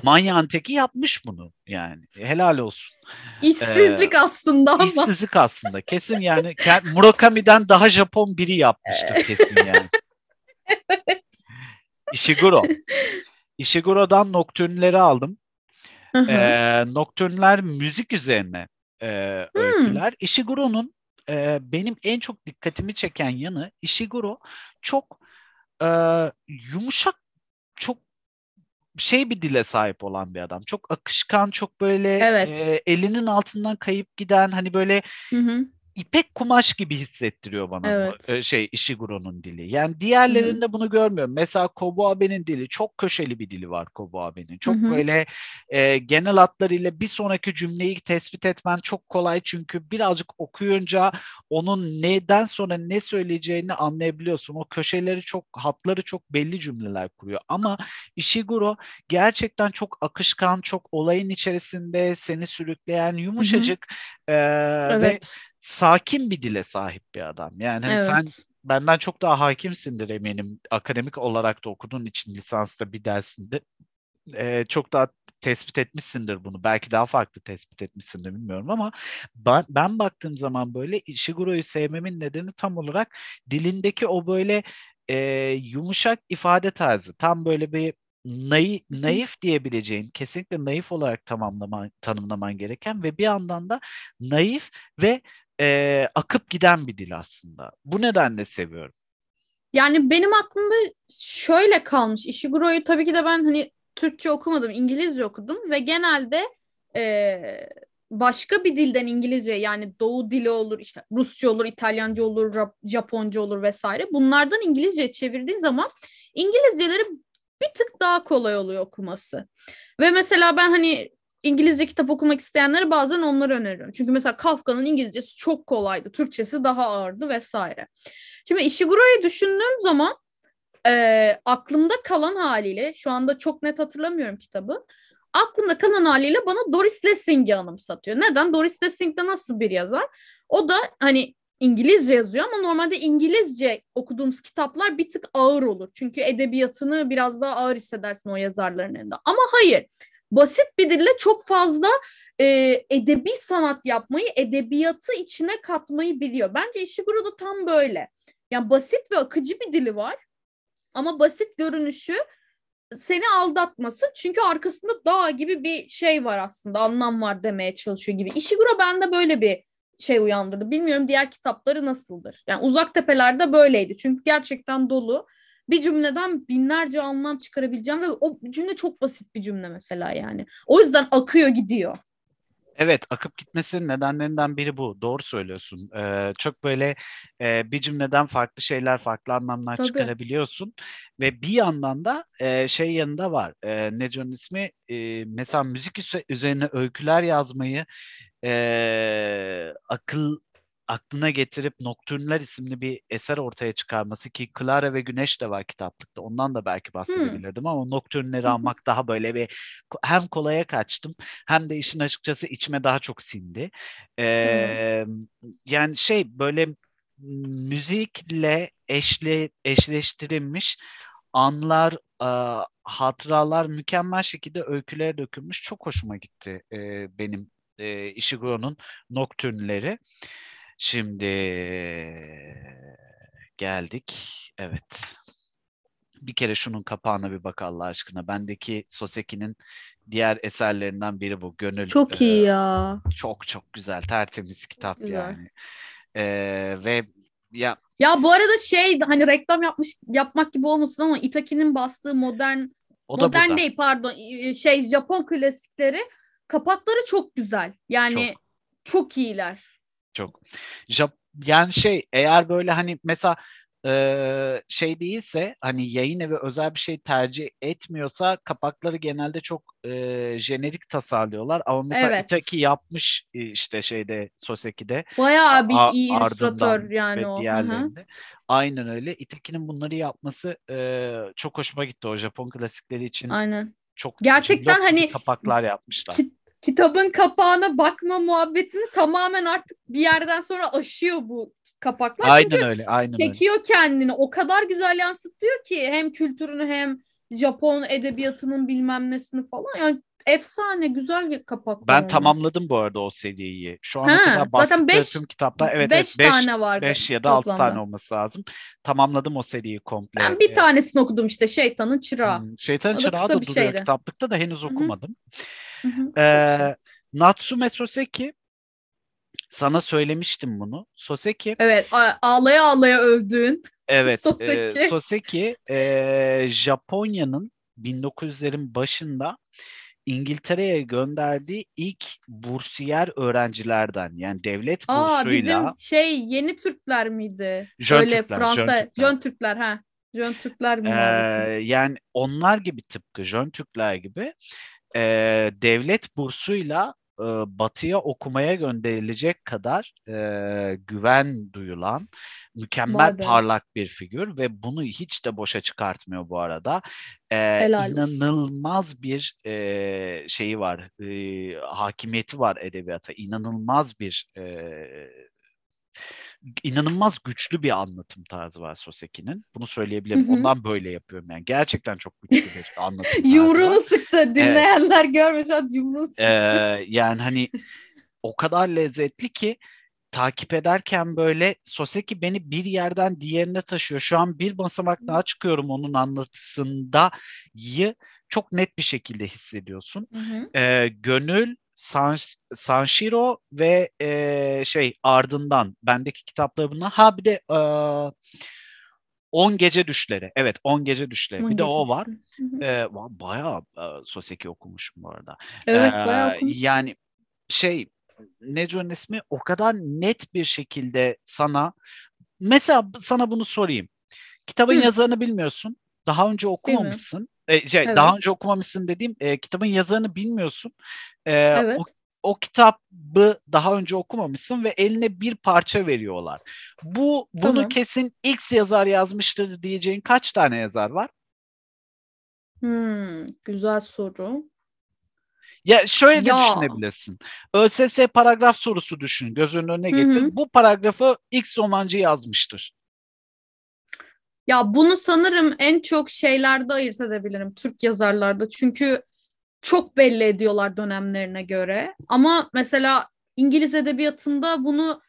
manyağın teki yapmış bunu yani. Helal olsun. İşsizlik aslında ama. İşsizlik aslında. Kesin yani Murakami'den daha Japon biri yapmıştır kesin yani. Ishiguro. Ishiguro'dan Nocturne'leri aldım. Hı hı. Ee, Nocturne'ler müzik üzerine e, öyküler. Ishiguro'nun e, benim en çok dikkatimi çeken yanı Ishiguro çok e, yumuşak, çok şey bir dile sahip olan bir adam. Çok akışkan, çok böyle Evet. e, elinin altından kayıp giden hani böyle Hı hı. İpek kumaş gibi hissettiriyor bana bu, Evet. e, şey Ishiguro'nun dili. Yani diğerlerinde bunu görmüyorum. Mesela Kobo Abe'nin dili çok köşeli bir dili var Kobo Abe'nin. Çok Hı hı. böyle e, genel hatlarıyla bir sonraki cümleyi tespit etmen çok kolay çünkü birazcık okuyunca onun neden sonra ne söyleyeceğini anlayabiliyorsun. O köşeleri çok, hatları çok belli cümleler kuruyor. Ama Ishiguro gerçekten çok akışkan, çok olayın içerisinde seni sürükleyen yumuşacık e, ve Evet. Sakin bir dile sahip bir adam. Yani hani sen Evet. benden çok daha hakimsindir eminim. Akademik olarak da okuduğun için lisansta bir dersinde Ee, çok daha tespit etmişsindir bunu. Belki daha farklı tespit etmişsindir bilmiyorum ama ben, ben baktığım zaman böyle Ishiguro'yu sevmemin nedeni tam olarak dilindeki o böyle e, yumuşak ifade tarzı. Tam böyle bir naif, naif diyebileceğin, kesinlikle naif olarak tamamlaman, tanımlaman gereken ve bir yandan da naif ve e, akıp giden bir dil aslında. Bu nedenle seviyorum. Yani benim aklımda şöyle kalmış. Ishiguro'yu tabii ki de ben hani Türkçe okumadım, İngilizce okudum ve genelde e, başka bir dilden İngilizce yani Doğu dili olur, işte Rusça olur, İtalyanca olur, Japonca olur vesaire. Bunlardan İngilizce çevirdiğin zaman İngilizceleri bir tık daha kolay oluyor okuması. Ve mesela ben hani İngilizce kitap okumak isteyenlere bazen onları öneriyorum. Çünkü mesela Kafka'nın İngilizcesi çok kolaydı, Türkçesi daha ağırdı vesaire. Şimdi Ishiguro'yu düşündüğüm zaman e, aklımda kalan haliyle şu anda çok net hatırlamıyorum kitabı aklımda kalan haliyle bana Doris Lessing'i anımsatıyor. Neden? Doris Lessing de nasıl bir yazar? O da hani İngilizce yazıyor ama normalde İngilizce okuduğumuz kitaplar bir tık ağır olur. Çünkü edebiyatını biraz daha ağır hissedersin o yazarların elinde. Ama hayır. Basit bir dille çok fazla e, edebi sanat yapmayı, edebiyatı içine katmayı biliyor. Bence Ishiguro da tam böyle. Yani basit ve akıcı bir dili var. Ama basit görünüşü seni aldatmasın. Çünkü arkasında dağ gibi bir şey var aslında. Anlam var demeye çalışıyor gibi. Ishiguro bende böyle bir şey uyandırdı. Bilmiyorum diğer kitapları nasıldır. Yani Uzak Tepeler'de böyleydi. Çünkü gerçekten dolu. Bir cümleden binlerce anlam çıkarabileceğim ve o cümle çok basit bir cümle mesela yani. O yüzden akıyor gidiyor. Evet, akıp gitmesinin nedenlerinden biri bu. Doğru söylüyorsun. Ee, çok böyle e, bir cümleden farklı şeyler, farklı anlamlar Tabii. çıkarabiliyorsun. Ve bir yandan da e, şey yanında var. E, Neco'nun ismi e, mesela müzik üzerine öyküler yazmayı e, akıl aklına getirip Nocturne'ler isimli bir eser ortaya çıkarması ki Clara ve Güneş de var kitaplıkta. Ondan da belki bahsedebilirdim hmm. ama Nocturne'leri almak daha böyle bir hem kolaya kaçtım hem de işin açıkçası içime daha çok sindi. Ee, hmm. Yani şey böyle müzikle eşle, eşleştirilmiş anlar, e, hatıralar mükemmel şekilde öykülere dökülmüş. Çok hoşuma gitti e, benim e, Ishiguro'nun Nocturne'leri. Şimdi geldik. Evet. Bir kere şunun kapağına bir bak Allah aşkına. Bendeki Soseki'nin diğer eserlerinden biri bu. Gönül. Çok iyi e, ya. Çok çok güzel. Tertemiz kitap güzel. yani. E, ve ya ya bu arada şey hani reklam yapmış yapmak gibi olmasın ama Itaki'nin bastığı modern o modern burada. değil pardon şey Japon klasikleri kapakları çok güzel. Yani çok, çok iyiler. Çok. Yani şey eğer böyle hani mesela e, şey değilse hani yayın evi özel bir şey tercih etmiyorsa kapakları genelde çok e, jenerik tasarlıyorlar ama mesela evet. Itaki yapmış işte şeyde Soseki'de bayağı bir iyi illüstratör yani o. diğerlerinde. Hı-hı. Aynen öyle. Itaki'nin bunları yapması e, çok hoşuma gitti o Japon klasikleri için. Aynen. Çok gerçekten hani kapaklar yapmışlar. Ki, kitabın kapağına bakma muhabbetini tamamen artık bir yerden sonra aşıyor bu kapaklar. Aynen Çünkü öyle, aynen çekiyor öyle. kendini. O kadar güzel yansıtıyor ki hem kültürünü hem Japon edebiyatının bilmem nesini falan. Yani efsane güzel kapaklar. Ben tamamladım bu arada o seriyi. Şu ana ha, kadar bastıkları beş, tüm kitaplar evet beş, evet, beş tane var. Beş ya da toplamda. altı tane olması lazım. Tamamladım o seriyi komple. Ben bir tanesini okudum işte Şeytanın Çırağı. Hmm, Şeytanın Çırağı da duruyor şeydi. kitaplıkta da henüz okumadım. Hı-hı. Ee, Natsume Soseki sana söylemiştim bunu. Soseki. Evet ağlaya ağlaya övdüğün. Evet. Soseki. E, Soseki e, Japonya'nın 1900'lerin başında İngiltere'ye gönderdiği ilk bursiyer öğrencilerden yani devlet bursuyla. Aa, bizim şey yeni Türkler miydi? Jön Öyle Türkler, Fransa Jön Türkler. Jön Türkler ha. Jön Türkler? Ee, yani onlar gibi tıpkı Jön Türkler gibi e, devlet bursuyla e, batıya okumaya gönderilecek kadar e, güven duyulan mükemmel parlak bir figür ve bunu hiç de boşa çıkartmıyor bu arada. E, inanılmaz bir e, şeyi var, e, hakimiyeti var edebiyata. İnanılmaz bir e, inanılmaz güçlü bir anlatım tarzı var Soseki'nin. Bunu söyleyebilirim. Hı hı. Ondan böyle yapıyorum yani. Gerçekten çok güçlü bir anlatım tarzı Yumruğunu sıktı. Dinleyenler evet. görmüş. Yumruğunu sıktı. Ee, yani hani o kadar lezzetli ki takip ederken böyle Soseki beni bir yerden diğerine taşıyor. Şu an bir basamak daha çıkıyorum onun anlatısında çok net bir şekilde hissediyorsun. Hı hı. Ee, gönül San, Sanshiro ve e, şey ardından bendeki kitapları bunlar. Ha bir de e, 10 Gece Düşleri. Evet 10 Gece Düşleri. On bir de o var. E, bayağı e, Soseki okumuşum bu arada. Evet e, bayağı okumuşum. Yani şey Neco'nun ismi o kadar net bir şekilde sana mesela sana bunu sorayım. Kitabın Hı. yazarını bilmiyorsun. Daha önce okumamışsın. E, şey, evet. Daha önce okumamışsın dediğim e, kitabın yazarını bilmiyorsun. E, evet. o, o kitabı daha önce okumamışsın ve eline bir parça veriyorlar. Bu bunu tamam. kesin X yazar yazmıştır diyeceğin kaç tane yazar var? Hmm, güzel soru. Ya şöyle ya. de düşünebilirsin. ÖSS paragraf sorusu düşün. Göz önüne getir. Hı hı. Bu paragrafı X romancı yazmıştır. Ya bunu sanırım en çok şeylerde ayırt edebilirim. Türk yazarlarda. Çünkü çok belli ediyorlar dönemlerine göre. Ama mesela İngiliz edebiyatında bunu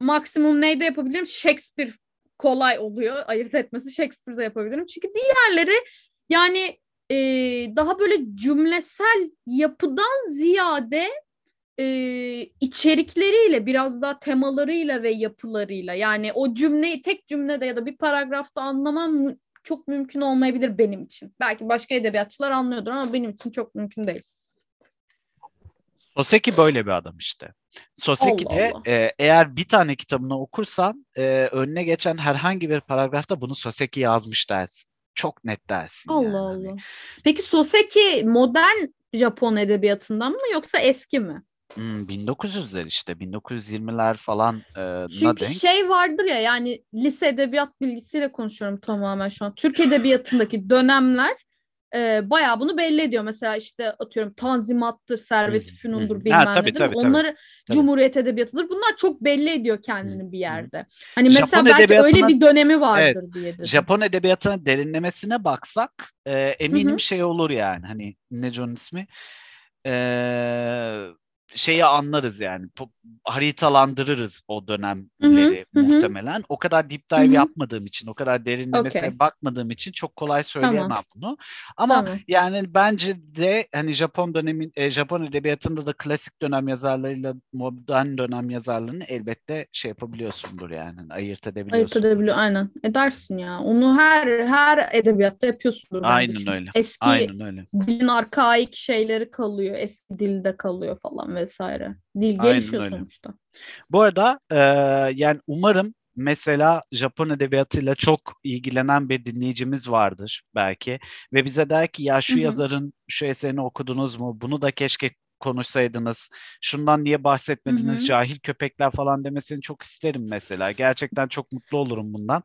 maksimum neyde yapabilirim? Shakespeare kolay oluyor. Ayırt etmesi Shakespeare'de yapabilirim. Çünkü diğerleri yani e, daha böyle cümlesel yapıdan ziyade e, içerikleriyle biraz daha temalarıyla ve yapılarıyla yani o cümleyi tek cümlede ya da bir paragrafta anlamam çok mümkün olmayabilir benim için. Belki başka edebiyatçılar anlıyordur ama benim için çok mümkün değil. Soseki böyle bir adam işte. Soseki de e, eğer bir tane kitabını okursan e, önüne geçen herhangi bir paragrafta bunu Soseki yazmış dersin. Çok net dersin. Allah yani. Allah. Peki Soseki modern Japon edebiyatından mı yoksa eski mi? Hmm, 1900'ler işte 1920'ler falan e, Çünkü denk. şey vardır ya yani lise edebiyat bilgisiyle konuşuyorum tamamen şu an. Türk edebiyatındaki dönemler e, bayağı bunu belli ediyor. Mesela işte atıyorum Tanzimat'tır, Servet-i Fünun'dur bilmem ha, tabii, nedir. Tabii, Onları tabii. Cumhuriyet Edebiyatı'dır. Bunlar çok belli ediyor kendini bir yerde. Hani mesela Japon belki öyle bir dönemi vardır evet, diye dedim. Japon edebiyatının derinlemesine baksak e, eminim Hı-hı. şey olur yani. Hani ne John ismi? Eee şeyi anlarız yani. Haritalandırırız o dönemleri hı hı, muhtemelen. Hı. O kadar deep dive hı hı. yapmadığım için, o kadar derinlemesine okay. bakmadığım için çok kolay söyleyemem tamam. bunu. Ama tamam. yani bence de hani Japon dönemin e, Japon edebiyatında da klasik dönem yazarlarıyla modern dönem yazarlarını elbette şey yapabiliyorsundur yani. Ayırt edebiliyorsun. Ayırt edebiliyor aynen. Edersin ya. Onu her her edebiyatta yapıyorsundur. Aynen öyle. Eski aynen öyle. dilin arkaik şeyleri kalıyor. Eski dilde kalıyor falan vesaire. Dil gelişiyor öyle. sonuçta. Bu arada e, yani umarım mesela Japon edebiyatıyla çok ilgilenen bir dinleyicimiz vardır belki ve bize der ki ya şu Hı-hı. yazarın şu eserini okudunuz mu? Bunu da keşke konuşsaydınız. Şundan niye bahsetmediniz? Hı-hı. Cahil köpekler falan demesini çok isterim mesela. Gerçekten çok mutlu olurum bundan.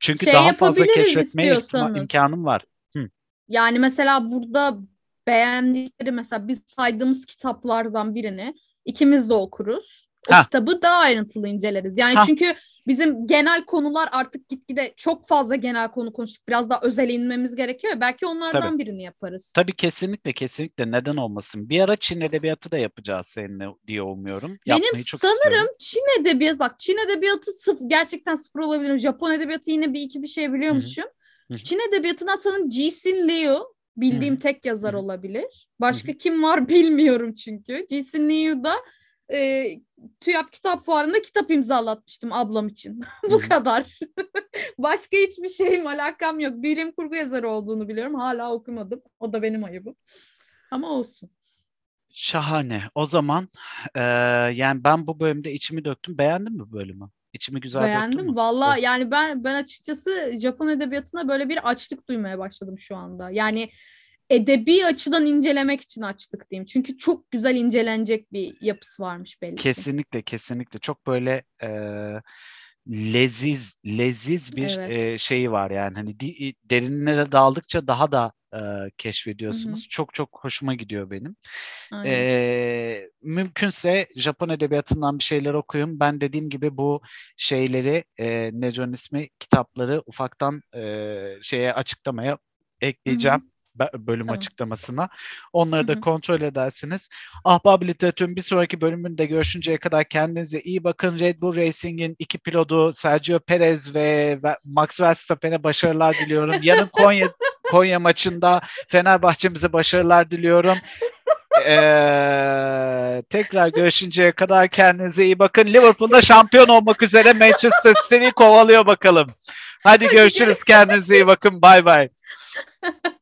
Çünkü şey daha fazla keşfetmeye ihtima- imkanım var. Hı. Yani mesela burada beğendikleri mesela biz saydığımız kitaplardan birini ikimiz de okuruz. O ha. kitabı daha ayrıntılı inceleriz. Yani ha. çünkü bizim genel konular artık gitgide çok fazla genel konu konuştuk. Biraz daha özel inmemiz gerekiyor. Belki onlardan Tabii. birini yaparız. Tabii kesinlikle kesinlikle neden olmasın. Bir ara Çin edebiyatı da yapacağız seninle diye umuyorum. Yapmayı Benim çok sanırım istiyorum. Çin edebiyatı bak Çin edebiyatı sıfır, gerçekten sıfır olabilir. Japon edebiyatı yine bir iki bir şey biliyormuşum. Hı-hı. Çin edebiyatından sanırım Jisin Liu bildiğim Hı-hı. tek yazar Hı-hı. olabilir. Başka Hı-hı. kim var bilmiyorum çünkü. Jisin Liu'da e, TÜYAP kitap fuarında kitap imzalatmıştım ablam için. Bu kadar. Başka hiçbir şeyim alakam yok. Bilim kurgu yazarı olduğunu biliyorum. Hala okumadım. O da benim ayıbım. Ama olsun. Şahane. O zaman e, yani ben bu bölümde içimi döktüm. Beğendin mi bölümü? İçimi güzel Beğendim. Valla yani ben ben açıkçası Japon edebiyatına böyle bir açlık duymaya başladım şu anda. Yani edebi açıdan incelemek için açtık diyeyim. Çünkü çok güzel incelenecek bir yapısı varmış belli Kesinlikle kesinlikle. Çok böyle e, leziz leziz bir evet. e, şeyi var yani. Hani di, derinlere daldıkça daha da e, keşfediyorsunuz. Hı hı. Çok çok hoşuma gidiyor benim. E, mümkünse Japon edebiyatından bir şeyler okuyun. Ben dediğim gibi bu şeyleri e, Neco'nun ismi kitapları ufaktan e, şeye açıklamaya ekleyeceğim. Hı hı bölüm tamam. açıklamasına. Onları da kontrol edersiniz. Ahbab Literatür'ün bir sonraki bölümünde görüşünceye kadar kendinize iyi bakın. Red Bull Racing'in iki pilotu Sergio Perez ve Max Verstappen'e başarılar diliyorum. Yarın Konya Konya maçında Fenerbahçe'mize başarılar diliyorum. Ee, tekrar görüşünceye kadar kendinize iyi bakın. Liverpool'da şampiyon olmak üzere Manchester City kovalıyor bakalım. Hadi görüşürüz. Kendinize iyi bakın. Bay bay.